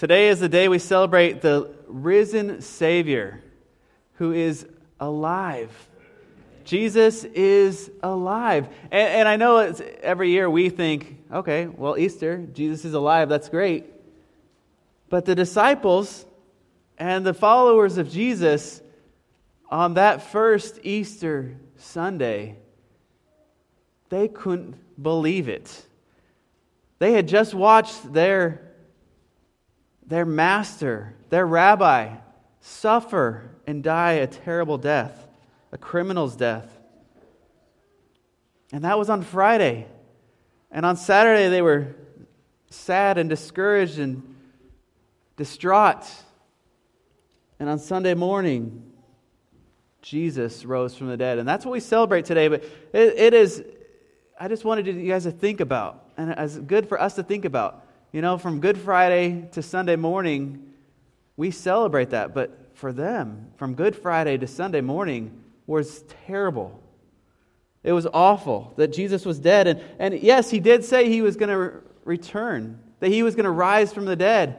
Today is the day we celebrate the risen Savior who is alive. Jesus is alive. And, and I know every year we think, okay, well, Easter, Jesus is alive, that's great. But the disciples and the followers of Jesus on that first Easter Sunday, they couldn't believe it. They had just watched their, their master, their rabbi, suffer and die a terrible death, a criminal's death. And that was on Friday. And on Saturday, they were sad and discouraged and distraught. And on Sunday morning, Jesus rose from the dead. And that's what we celebrate today. But it, it is, I just wanted you guys to think about, and it's good for us to think about. You know, from Good Friday to Sunday morning, we celebrate that. But for them, from Good Friday to Sunday morning was terrible. It was awful that Jesus was dead. And, and yes, he did say he was going to re- return, that he was going to rise from the dead.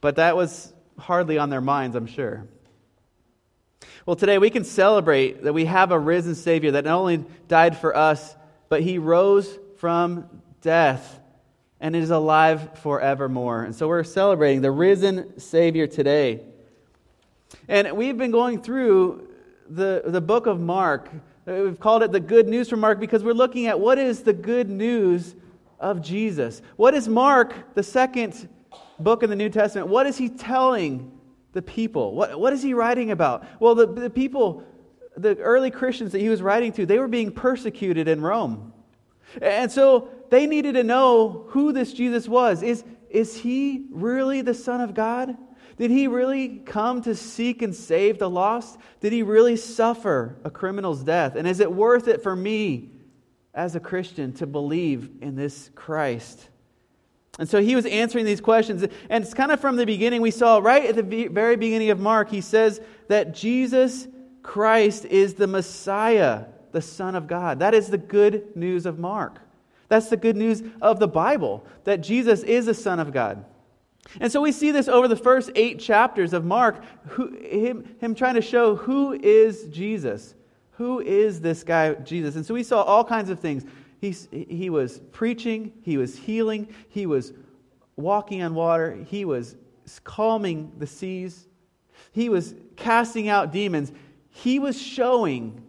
But that was hardly on their minds, I'm sure. Well, today we can celebrate that we have a risen Savior that not only died for us, but he rose from death and is alive forevermore. And so we're celebrating the risen Savior today. And we've been going through the, the book of Mark. We've called it the good news from Mark because we're looking at what is the good news of Jesus. What is Mark, the second book in the New Testament, what is he telling the people? What, what is he writing about? Well, the, the people, the early Christians that he was writing to, they were being persecuted in Rome. And so they needed to know who this Jesus was. Is, is he really the Son of God? Did he really come to seek and save the lost? Did he really suffer a criminal's death? And is it worth it for me as a Christian to believe in this Christ? And so he was answering these questions. And it's kind of from the beginning, we saw right at the very beginning of Mark, he says that Jesus Christ is the Messiah, the Son of God. That is the good news of Mark. That's the good news of the Bible, that Jesus is the Son of God. And so we see this over the first eight chapters of Mark, who, him, him trying to show who is Jesus. Who is this guy, Jesus? And so we saw all kinds of things. He's, he was preaching, he was healing, he was walking on water, he was calming the seas, he was casting out demons. He was showing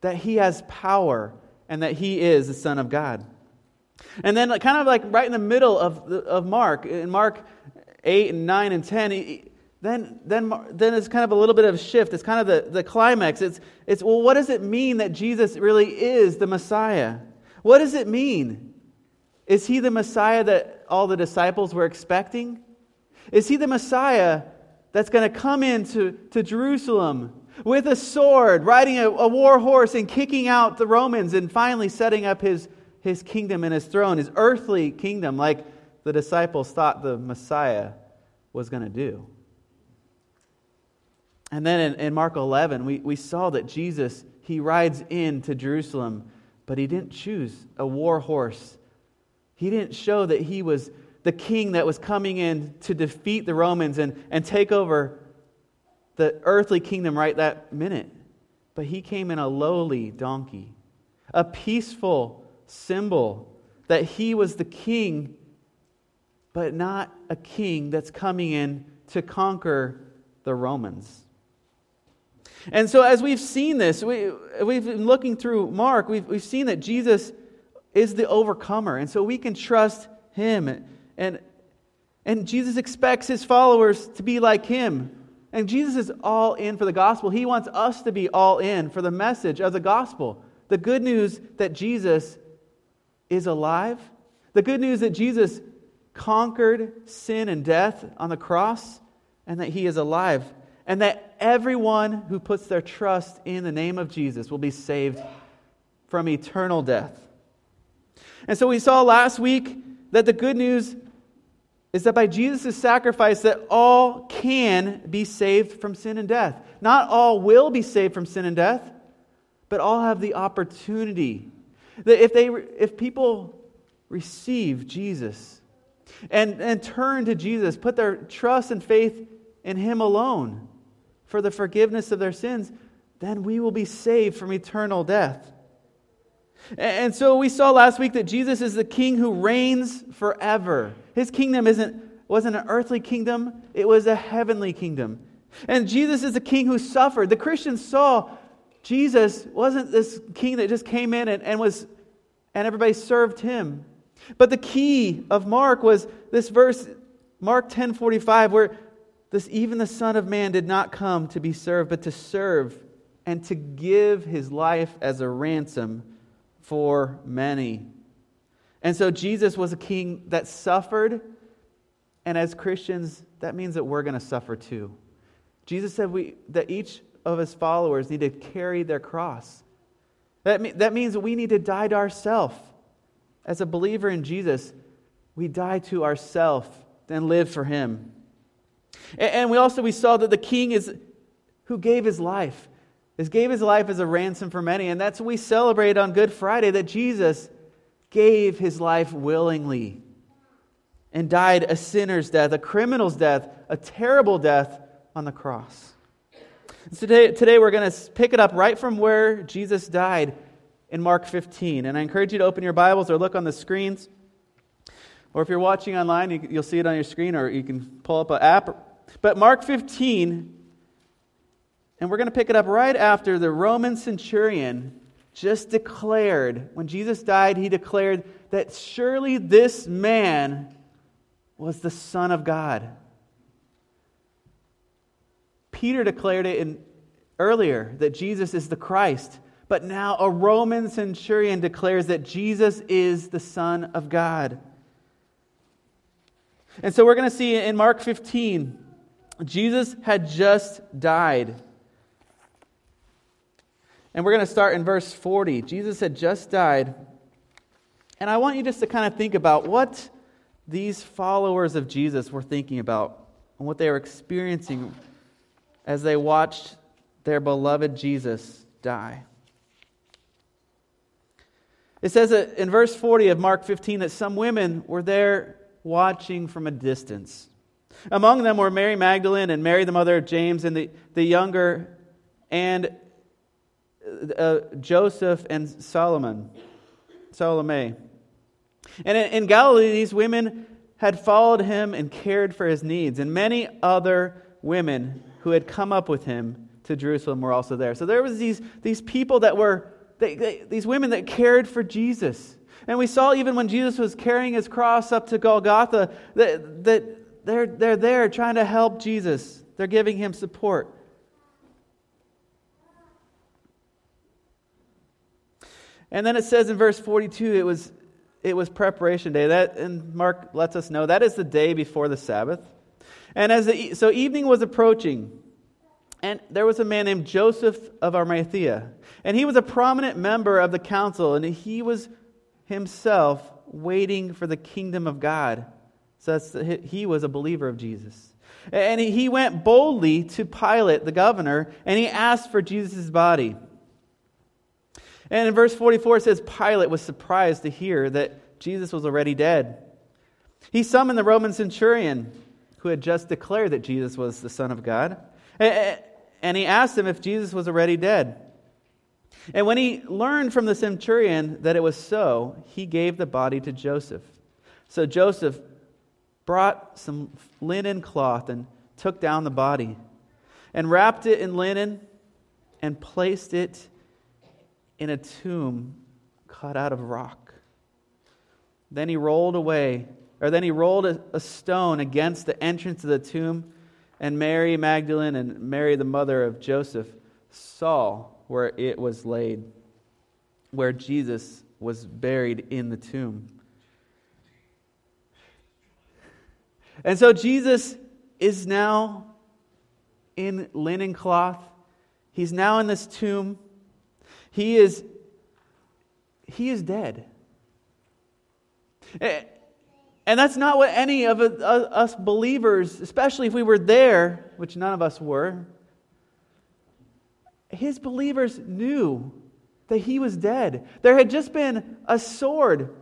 that he has power and that he is the Son of God. And then, kind of like right in the middle of, of Mark, in Mark 8 and 9 and 10, he, then, then, then it's kind of a little bit of a shift. It's kind of the, the climax. It's, it's, well, what does it mean that Jesus really is the Messiah? What does it mean? Is he the Messiah that all the disciples were expecting? Is he the Messiah that's going to come into to Jerusalem with a sword, riding a, a, war horse, and kicking out the Romans, and finally setting up his, his kingdom and his throne, his earthly kingdom, like the disciples thought the Messiah was going to do? And then in, in Mark 11, we, we saw that Jesus, he rides into Jerusalem but he didn't choose a war horse. He didn't show that he was the king that was coming in to defeat the Romans and, and take over the earthly kingdom right that minute. But he came in a lowly donkey, a peaceful symbol that he was the king, but not a king that's coming in to conquer the Romans. And so, as we've seen this, we, we've been looking through Mark, we've, we've seen that Jesus is the overcomer. And so we can trust him. And, and Jesus expects his followers to be like him. And Jesus is all in for the gospel. He wants us to be all in for the message of the gospel. The good news that Jesus is alive, the good news that Jesus conquered sin and death on the cross, and that he is alive and that everyone who puts their trust in the name of Jesus will be saved from eternal death. And so we saw last week that the good news is that by Jesus' sacrifice that all can be saved from sin and death. Not all will be saved from sin and death, but all have the opportunity. That if they if people receive Jesus, and, and turn to Jesus, put their trust and faith in Him alone for the forgiveness of their sins, then we will be saved from eternal death. And so we saw last week that Jesus is the king who reigns forever. His kingdom isn't, wasn't an earthly kingdom, it was a heavenly kingdom. And Jesus is the king who suffered. The Christians saw Jesus wasn't this king that just came in and, and was and everybody served him. But the key of Mark was this verse, Mark 10 45, where this even the Son of Man did not come to be served, but to serve and to give his life as a ransom for many. And so Jesus was a king that suffered, and as Christians, that means that we're going to suffer too. Jesus said we, that each of his followers need to carry their cross. That, that means we need to die to ourselves. As a believer in Jesus, we die to ourselves and live for him. And, and we also we saw that the king is who gave his life. Is gave his life as a ransom for many. And that's what we celebrate on Good Friday that Jesus gave his life willingly and died a sinner's death, a criminal's death, a terrible death on the cross. Today, today we're going to pick it up right from where Jesus died in Mark 15. And I encourage you to open your Bibles or look on the screens. Or if you're watching online, you, will see it on your screen, or you can pull up an app. But Mark 15, and we're going to pick it up right after the Roman centurion just declared, when Jesus died, he declared that surely this man was the Son of God. Peter declared it in, earlier that Jesus is the Christ. But now a Roman centurion declares that Jesus is the Son of God. And so we're going to see in Mark 15, Jesus had just died. And we're going to start in verse 40. Jesus had just died. And I want you just to kind of think about what these followers of Jesus were thinking about and what they were experiencing as they watched their beloved Jesus die. It says in verse 40 of Mark 15 that some women were there watching from a distance. Among them were Mary Magdalene and Mary, the mother of James, and the, the younger, and uh, Joseph and Solomon, Salome. And in, in Galilee, these women had followed him and cared for his needs, and many other women who had come up with him to Jerusalem were also there. So there was these, these people that were, they, they, these women that cared for Jesus. And we saw even when Jesus was carrying his cross up to Golgotha that, that they're, they're there trying to help Jesus. They're giving him support. And then it says in verse 42, it was, it was preparation day. That, and Mark lets us know that is the day before the Sabbath. And as the, so evening was approaching, and there was a man named Joseph of Arimathea, and he was a prominent member of the council, and he was himself waiting for the kingdom of God. So he was a believer of Jesus. And he went boldly to Pilate, the governor, and he asked for Jesus' body. And in verse 44, it says Pilate was surprised to hear that Jesus was already dead. He summoned the Roman centurion who had just declared that Jesus was the Son of God. And he asked him if Jesus was already dead. And when he learned from the centurion that it was so, he gave the body to Joseph. So Joseph brought some linen cloth and took down the body and wrapped it in linen and placed it in a tomb cut out of rock. Then he rolled away or then he rolled a, a stone against the entrance of the tomb, and Mary Magdalene and Mary, the mother of Joseph, saw where it was laid, where Jesus was buried in the tomb. And so Jesus is now in linen cloth. He's now in this tomb. He is he is dead. Eh, And that's not what any of us believers, especially if we were there, which none of us were, his believers knew that he was dead. There had just been a sword,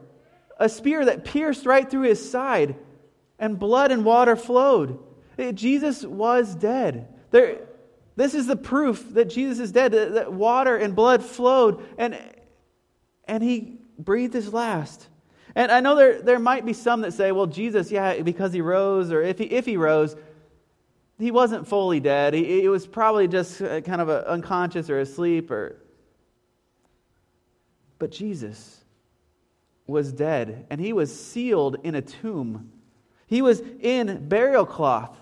a spear that pierced right through his side. and blood and water flowed. Jesus was dead. There, this is the proof that Jesus is dead, that water and blood flowed, and, and he breathed his last. And I know there, there might be some that say, well, Jesus, yeah, because he rose, or if he, if he rose, he wasn't fully dead. He, he was probably just uh, kind of unconscious or asleep. Or... But Jesus was dead, and he was sealed in a tomb. He was in burial cloth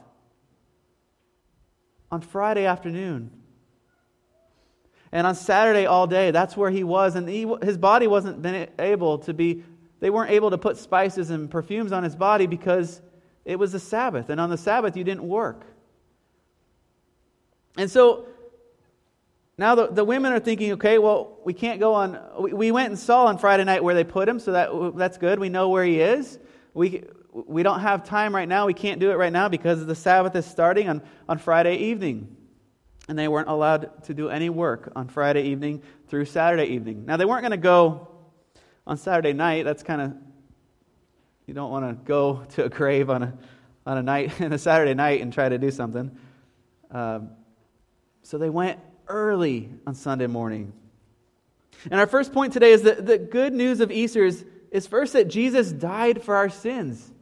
on Friday afternoon. And on Saturday all day, that's where he was. And he, his body wasn't able to be, they weren't able to put spices and perfumes on his body because it was the Sabbath. And on the Sabbath, you didn't work. And so now the, the women are thinking, okay, well, we can't go on. We, we went and saw on Friday night where they put him, so that, that's good. We know where he is. We, we don't have time right now. We can't do it right now because the Sabbath is starting on, on Friday evening. And they weren't allowed to do any work on Friday evening through Saturday evening. Now, they weren't going to go on Saturday night. That's kind of, you don't want to go to a grave on a, on a night, on a Saturday night and try to do something. Um, so they went early on Sunday morning. And our first point today is that the good news of Easter is, is first that Jesus died for our sins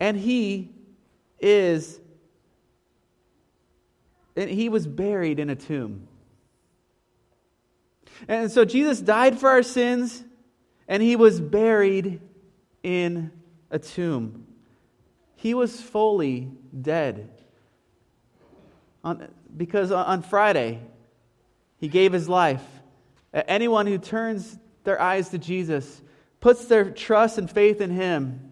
and he is and he was buried in a tomb. And so Jesus died for our sins and he was buried in a tomb. He was fully dead. On, because on Friday, he gave his life. Anyone who turns their eyes to Jesus, puts their trust and faith in him,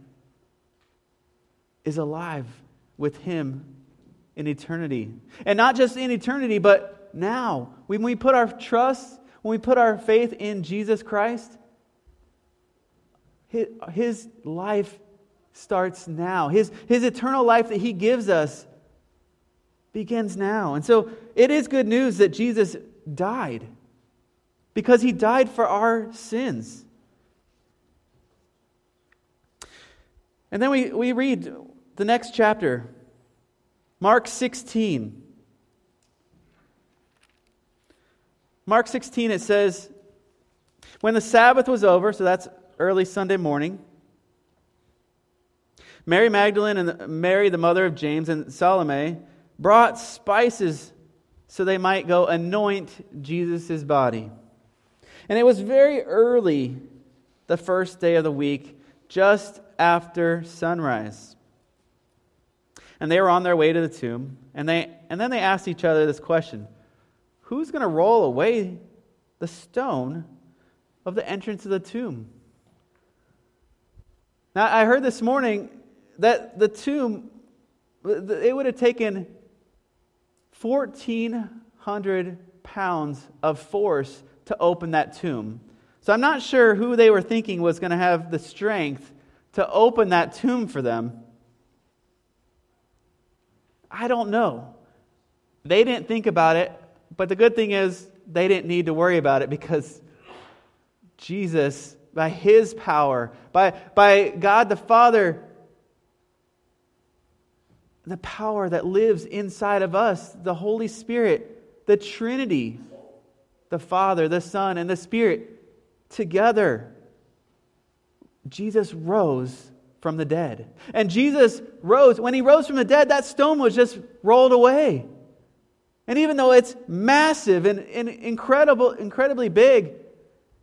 is alive with Him in eternity. And not just in eternity, but now. When we put our trust, when we put our faith in Jesus Christ, His, life starts now. His, his eternal life that He gives us begins now. And so it is good news that Jesus died because He died for our sins. And then we, we read the next chapter, Mark 16. Mark 16, it says, When the Sabbath was over, so that's early Sunday morning, Mary Magdalene and Mary, the mother of James, and Salome brought spices so they might go anoint Jesus' body. And it was very early the first day of the week, just after sunrise. And they were on their way to the tomb. And, they, and then they asked each other this question Who's going to roll away the stone of the entrance of the tomb? Now, I heard this morning that the tomb, it would have taken 1,400 pounds of force to open that tomb. So I'm not sure who they were thinking was going to have the strength to open that tomb for them. I don't know. They didn't think about it, but the good thing is they didn't need to worry about it because Jesus, by his power, by, by God the Father, the power that lives inside of us, the Holy Spirit, the Trinity, the Father, the Son, and the Spirit together. Jesus rose from the dead. And Jesus rose. When he rose from the dead, that stone was just rolled away. And even though it's massive and, and incredible, incredibly big,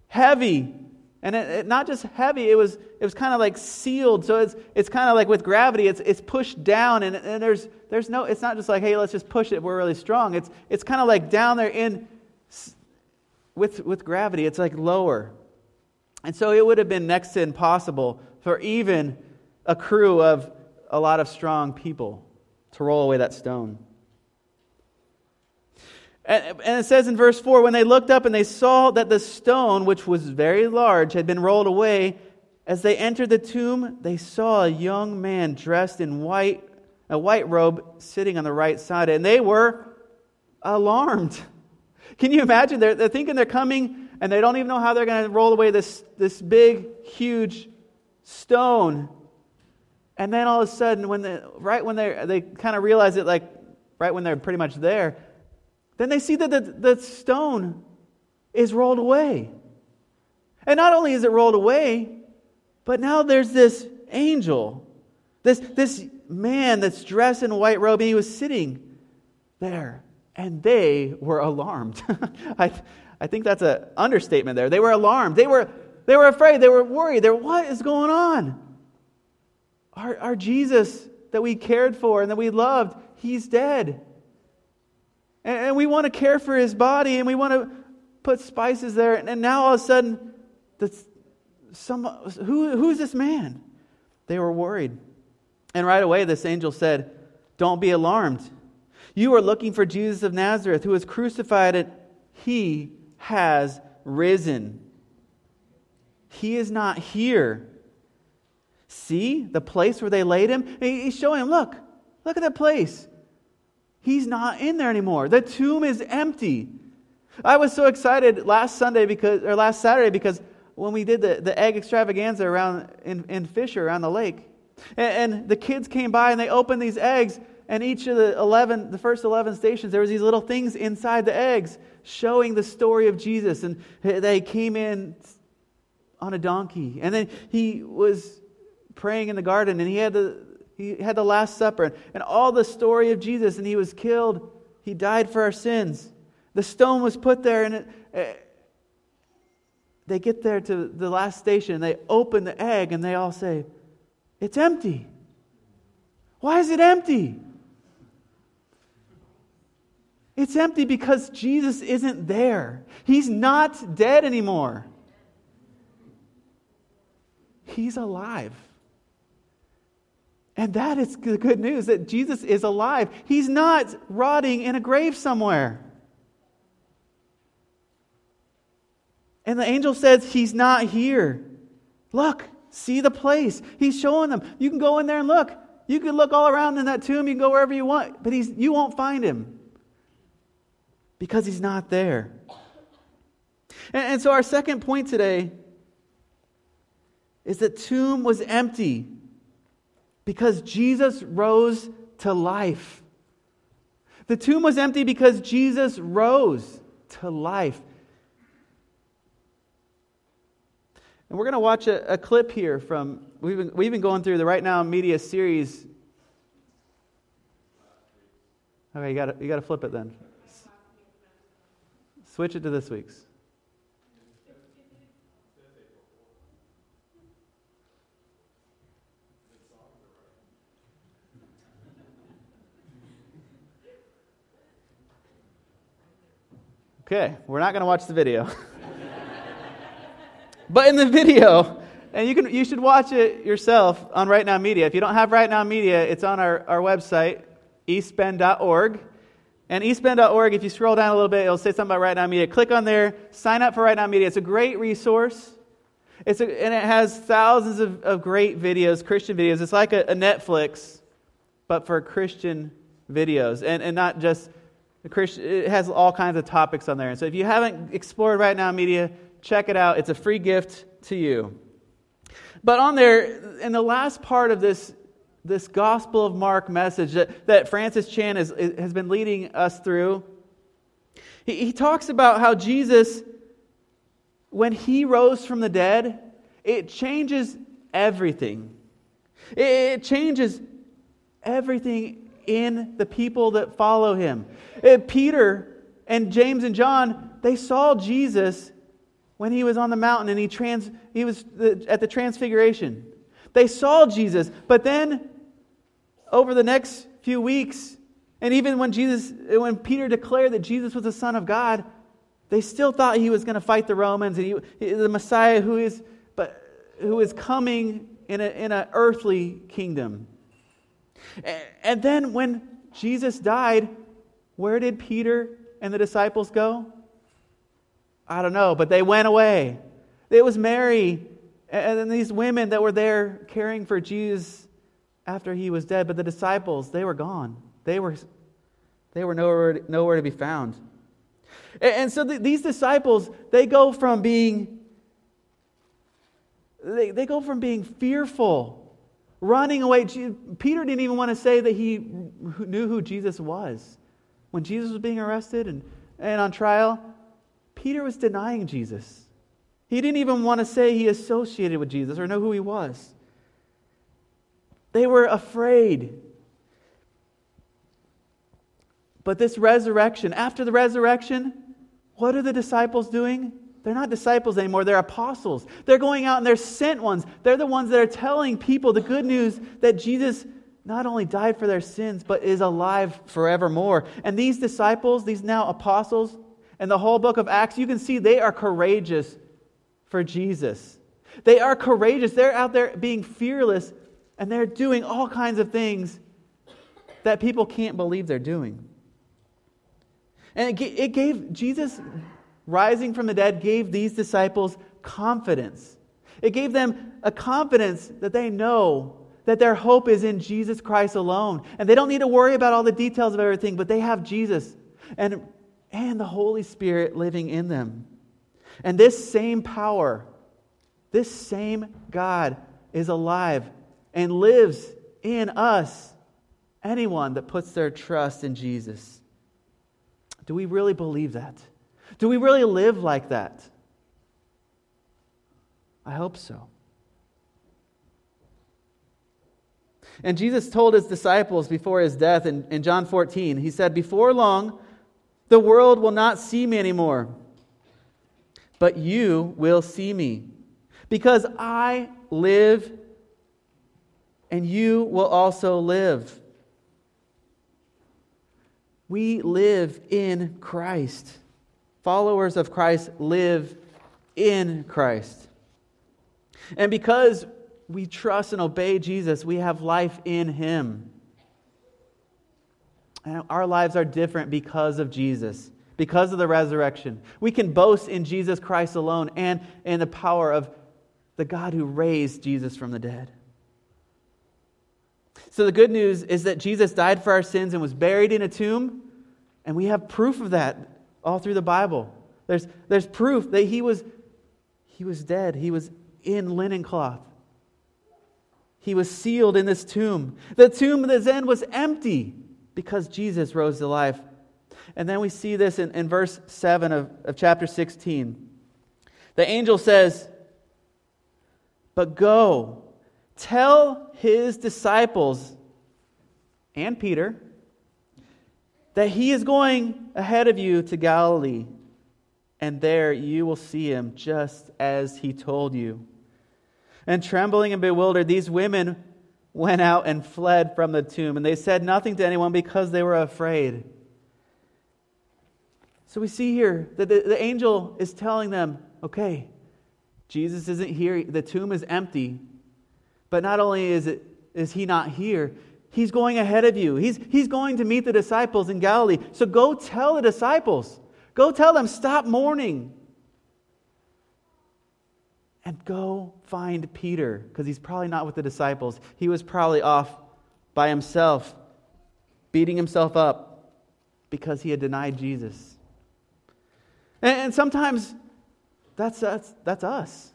heavy, and it, it, not just heavy, it was, it was kind of like sealed. So it's, it's kind of like with gravity, it's, it's pushed down, and, and there's, there's no, it's not just like, hey, let's just push it, we're really strong. It's, it's kind of like down there in, with, with gravity, it's like lower. And so it would have been next to impossible for even a crew of a lot of strong people to roll away that stone. And, it says in verse 4 when they looked up and they saw that the stone, which was very large, had been rolled away, as they entered the tomb, they saw a young man dressed in white, a white robe sitting on the right side, and they were alarmed. Can you imagine? They're, they're thinking they're coming, and they don't even know how they're going to roll away this, this big, huge stone And then all of a sudden, when they, right when they they kind of realize it, like right when they're pretty much there, then they see that the, the stone is rolled away. And not only is it rolled away, but now there's this angel, this, this man that's dressed in a white robe, and he was sitting there. And they were alarmed. I, I think that's an understatement there. They were alarmed. They were, they were afraid. They were worried. They were, what is going on? Our, our Jesus that we cared for and that we loved, he's dead. And, we want to care for his body and we want to put spices there. And, and now all of a sudden, that's some, who, who's this man? They were worried. And right away, this angel said, Don't be alarmed. You are looking for Jesus of Nazareth, who was crucified, and he has risen. He is not here. See the place where they laid him? He's showing him, look, look at that place. He's not in there anymore. The tomb is empty. I was so excited last Sunday because or last Saturday because when we did the, the egg extravaganza around in, in Fisher around the lake. And, and the kids came by and they opened these eggs, and each of the 11, the first 11 stations, there was these little things inside the eggs showing the story of Jesus. And they came in on a donkey. And then he was praying in the garden and he had the, he had the Last Supper and, all the story of Jesus. And he was killed. He died for our sins. The stone was put there and it, it, they get there to the last station, and they open the egg, and they all say, It's empty. Why is it empty? It's empty because Jesus isn't there. He's not dead anymore. He's alive. And that is the good news that Jesus is alive. He's not rotting in a grave somewhere. And the angel says, He's not here. Look, see the place. He's showing them. You can go in there and look. You can look all around in that tomb. You can go wherever you want, but he's, you won't find him because he's not there. And, and so, our second point today is that tomb was empty because Jesus rose to life. The tomb was empty because Jesus rose to life. And we're going to watch a, a, clip here from, we've been, we've been going through the Right Now Media series. Okay, you got you got to flip it then. Switch it to this week's. Okay, we're not going to watch the video. But in the video, and you, can, you should watch it yourself on Right Now Media. If you don't have Right Now Media, it's on our, our website, eastbend.org. And eastbend.org, if you scroll down a little bit, it'll say something about Right Now Media. Click on there, sign up for Right Now Media. It's a great resource. It's a, and it has thousands of, of great videos, Christian videos. It's like a, a Netflix, but for Christian videos. And, and not just it has all kinds of topics on there. And so if you haven't explored Right Now Media, Check it out. It's a free gift to you. But on there, in the last part of this, this Gospel of Mark message that, that Francis Chan is, has been leading us through, he, he talks about how Jesus, when he rose from the dead, it changes everything. It, it changes everything in the people that follow him. Peter and James and John, they saw Jesus when he was on the mountain and he, trans, he was at the transfiguration. They saw Jesus, but then over the next few weeks, and even when Jesus, when Peter declared that Jesus was the Son of God, they still thought he was going to fight the Romans and he, the Messiah who is, but who is coming in an in a earthly kingdom. And then when Jesus died, where did Peter and the disciples go? I don't know, but they went away. It was Mary and then these women that were there caring for Jesus after he was dead, but the disciples, they were gone. They were, they were nowhere, nowhere to be found. And, so the, these disciples, they go from being they, they go from being fearful running away. Peter didn't even want to say that he knew who Jesus was. When Jesus was being arrested and, and on trial, Peter was denying Jesus. He didn't even want to say he associated with Jesus or know who he was. They were afraid. But this resurrection, after the resurrection, what are the disciples doing? They're not disciples anymore, they're apostles. They're going out and they're sent ones. They're the ones that are telling people the good news that Jesus not only died for their sins, but is alive forevermore. And these disciples, these now apostles, and the whole book of Acts, you can see they are courageous for Jesus. They are courageous. They're out there being fearless, and they're doing all kinds of things that people can't believe they're doing. And it gave Jesus rising from the dead gave these disciples confidence. It gave them a confidence that they know that their hope is in Jesus Christ alone. And they don't need to worry about all the details of everything, but they have Jesus and, and the Holy Spirit living in them. And this same power, this same God is alive and lives in us, anyone that puts their trust in Jesus. Do we really believe that? Do we really live like that? I hope so. And Jesus told his disciples before his death in, in John 14, he said, Before long, the world will not see me anymore, but you will see me. Because I live, and you will also live. We live in Christ. Followers of Christ live in Christ. And because we trust and obey Jesus, we have life in Him. And our lives are different because of Jesus, because of the resurrection. We can boast in Jesus Christ alone and in the power of the God who raised Jesus from the dead. So, the good news is that Jesus died for our sins and was buried in a tomb, and we have proof of that all through the Bible. There's, there's proof that he was, he was dead. He was in linen cloth. He was sealed in this tomb. The tomb at his end was empty because Jesus rose to life. And then we see this in, in verse 7 of, of chapter 16. The angel says, But go, tell his disciples and Peter that he is going ahead of you to Galilee, and there you will see him just as he told you. And trembling and bewildered, these women went out and fled from the tomb, and they said nothing to anyone because they were afraid. So we see here that the, the angel is telling them, okay, Jesus isn't here, the tomb is empty. But not only is, it, is he not here, He's going ahead of you. He's, he's going to meet the disciples in Galilee. So go tell the disciples. Go tell them, stop mourning. And go find Peter, because he's probably not with the disciples. He was probably off by himself, beating himself up because he had denied Jesus. And, and sometimes that's, that's, that's us.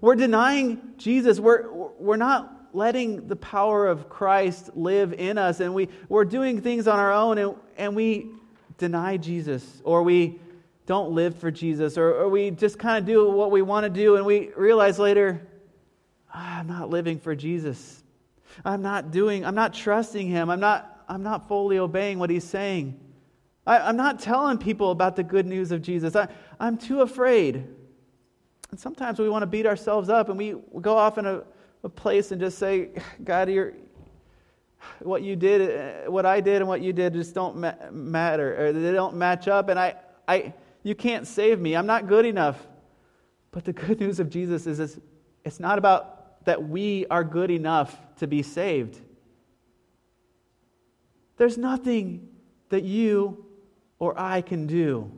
We're denying Jesus. We're, we're not letting the power of Christ live in us, and we, we're doing things on our own, and, and we deny Jesus, or we don't live for Jesus, or, or we just kind of do what we want to do, and we realize later, ah, I'm not living for Jesus. I'm not doing, I'm not trusting Him. I'm not, I'm not fully obeying what He's saying. I, am not telling people about the good news of Jesus. I, I'm too afraid. And sometimes we want to beat ourselves up and we go off in a a place and just say, God, you're, what you did, what I did, and what you did just don't ma- matter, or they don't match up, and I, I, you can't save me. I'm not good enough. But the good news of Jesus is it's not about that we are good enough to be saved. There's nothing that you or I can do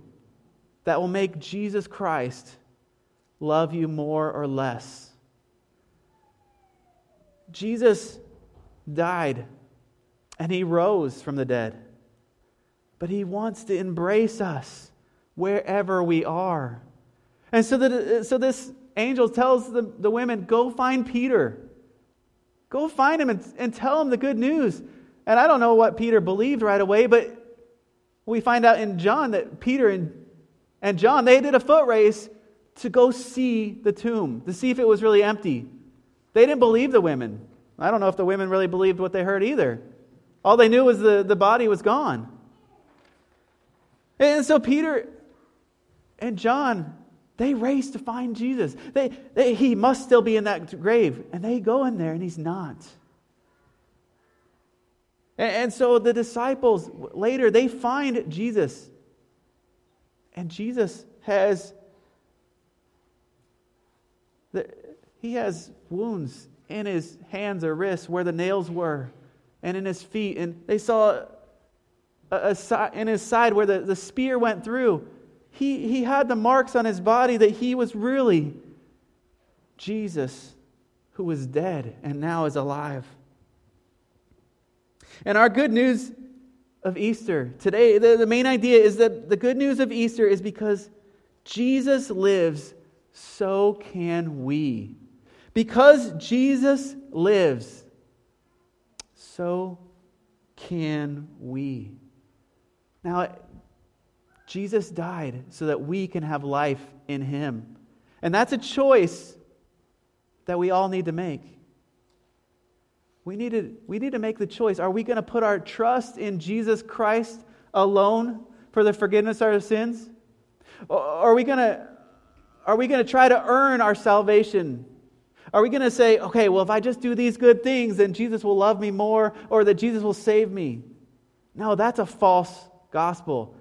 that will make Jesus Christ love you more or less. Jesus died and he rose from the dead. But he wants to embrace us wherever we are. And so, that, so this angel tells the, the women go find Peter. Go find him and, and tell him the good news. And I don't know what Peter believed right away, but we find out in John that Peter and, and John, they did a foot race to go see the tomb, to see if it was really empty. They didn't believe the women. I don't know if the women really believed what they heard either. All they knew was the, the body was gone. And so Peter and John, they race to find Jesus. They, they, he must still be in that grave. And they go in there, and he's not. And, and so the disciples later, they find Jesus. And Jesus has he has wounds in his hands or wrists where the nails were, and in his feet. And they saw a, a, in his side where the, the spear went through. He, he had the marks on his body that he was really Jesus who was dead and now is alive. And our good news of Easter today, the, the main idea is that the good news of Easter is because Jesus lives, so can we. Because Jesus lives, so can we. Now, Jesus died so that we can have life in him. And that's a choice that we all need to make. We need to, we need to make the choice. Are we going to put our trust in Jesus Christ alone for the forgiveness of our sins? Or are we going to, are we going to try to earn our salvation? Are we going to say, okay, well, if I just do these good things, then Jesus will love me more or that Jesus will save me? No, that's a false gospel.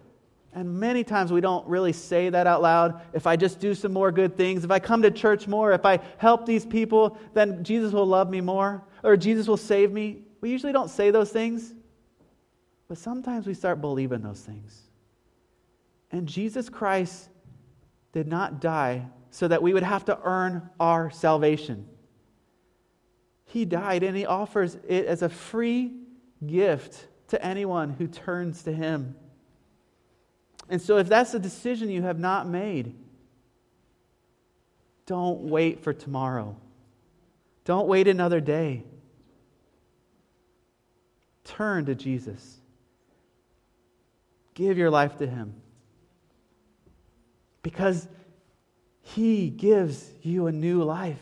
And many times we don't really say that out loud. If I just do some more good things, if I come to church more, if I help these people, then Jesus will love me more or Jesus will save me. We usually don't say those things, but sometimes we start believing those things. And Jesus Christ did not die so that we would have to earn our salvation. He died and he offers it as a free gift to anyone who turns to him. And so, if that's a decision you have not made, don't wait for tomorrow. Don't wait another day. Turn to Jesus. Give your life to Him. Because He gives you a new life.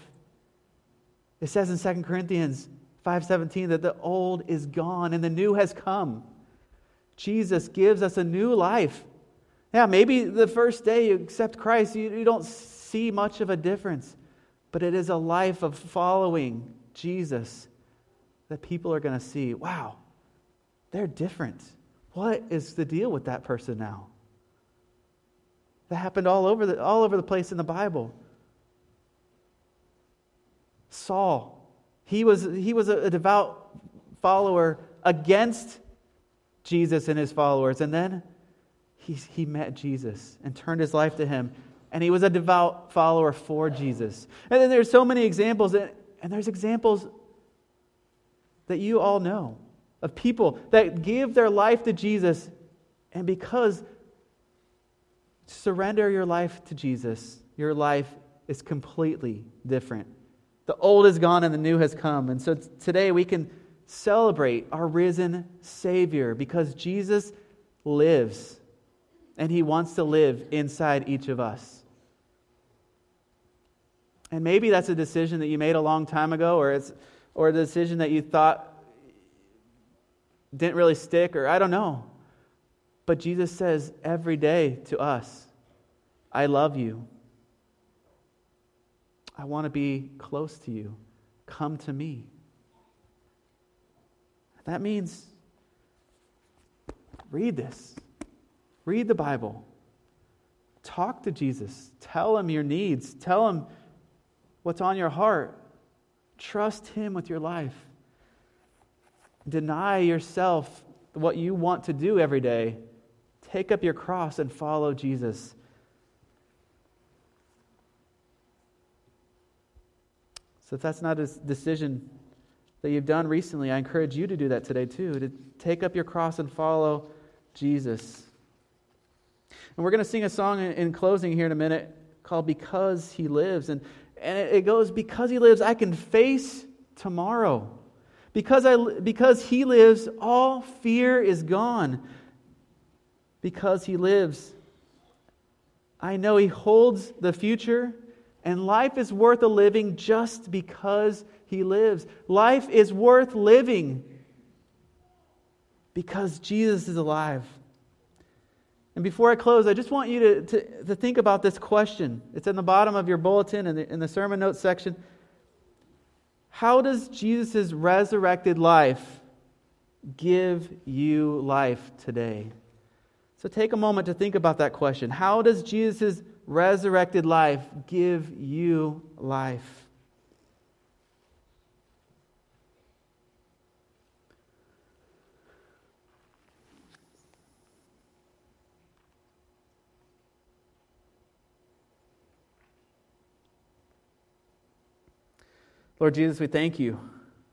It says in 2 Corinthians 5:17 that the old is gone and the new has come. Jesus gives us a new life. Yeah, maybe the first day you accept Christ, you, you don't see much of a difference, but it is a life of following Jesus that people are going to see. Wow, they're different. What is the deal with that person now? That happened all over the, all over the place in the Bible. Saul, he was, he was a, devout follower against Jesus and his followers. And then he, he met Jesus and turned his life to him. And he was a devout follower for Jesus. And then there's so many examples, and, and there's examples that you all know of people that give their life to Jesus, and because surrender your life to Jesus, your life is completely different. The old is gone and the new has come. And so t- today we can celebrate our risen Savior because Jesus lives and He wants to live inside each of us. And maybe that's a decision that you made a long time ago, or it's or a decision that you thought didn't really stick, or I don't know. But Jesus says every day to us, I love you. I want to be close to you. Come to me. That means read this. Read the Bible. Talk to Jesus. Tell him your needs. Tell him what's on your heart. Trust him with your life. Deny yourself what you want to do every day. Take up your cross and follow Jesus. So, if that's not a decision that you've done recently, I encourage you to do that today too, to take up your cross and follow Jesus. And we're going to sing a song in closing here in a minute called Because He Lives. And, and it goes, Because He lives, I can face tomorrow. Because, I, because he lives, all fear is gone. Because he lives, I know he holds the future, and life is worth a living just because he lives. Life is worth living because Jesus is alive. And before I close, I just want you to, to, to think about this question. It's in the bottom of your bulletin in the, in the sermon notes section. How does Jesus' resurrected life give you life today? So take a moment to think about that question. How does Jesus' resurrected life give you life? Lord Jesus, we thank you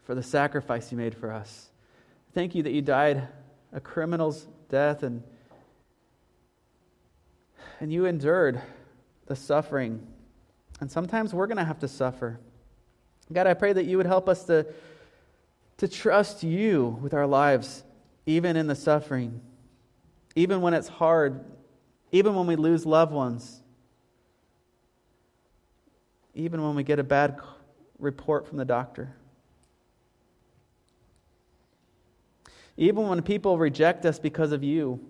for the sacrifice you made for us. Thank you that you died a criminal's death and, and you endured the suffering. And sometimes we're going to have to suffer. God, I pray that you would help us to, to trust you with our lives, even in the suffering, even when it's hard, even when we lose loved ones, even when we get a bad report from the doctor. Even when people reject us because of you.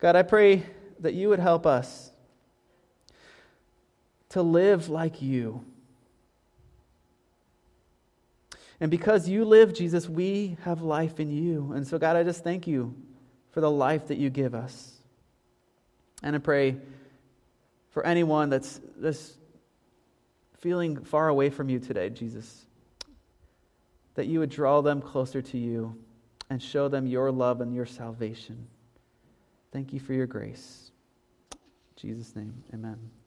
God, I pray that you would help us to live like you. And because you live, Jesus, we have life in you. And so, God, I just thank you for the life that you give us. And I pray for anyone that's, that's feeling far away from you today, Jesus, that you would draw them closer to you and show them your love and your salvation. Thank you for your grace. In Jesus' name, amen.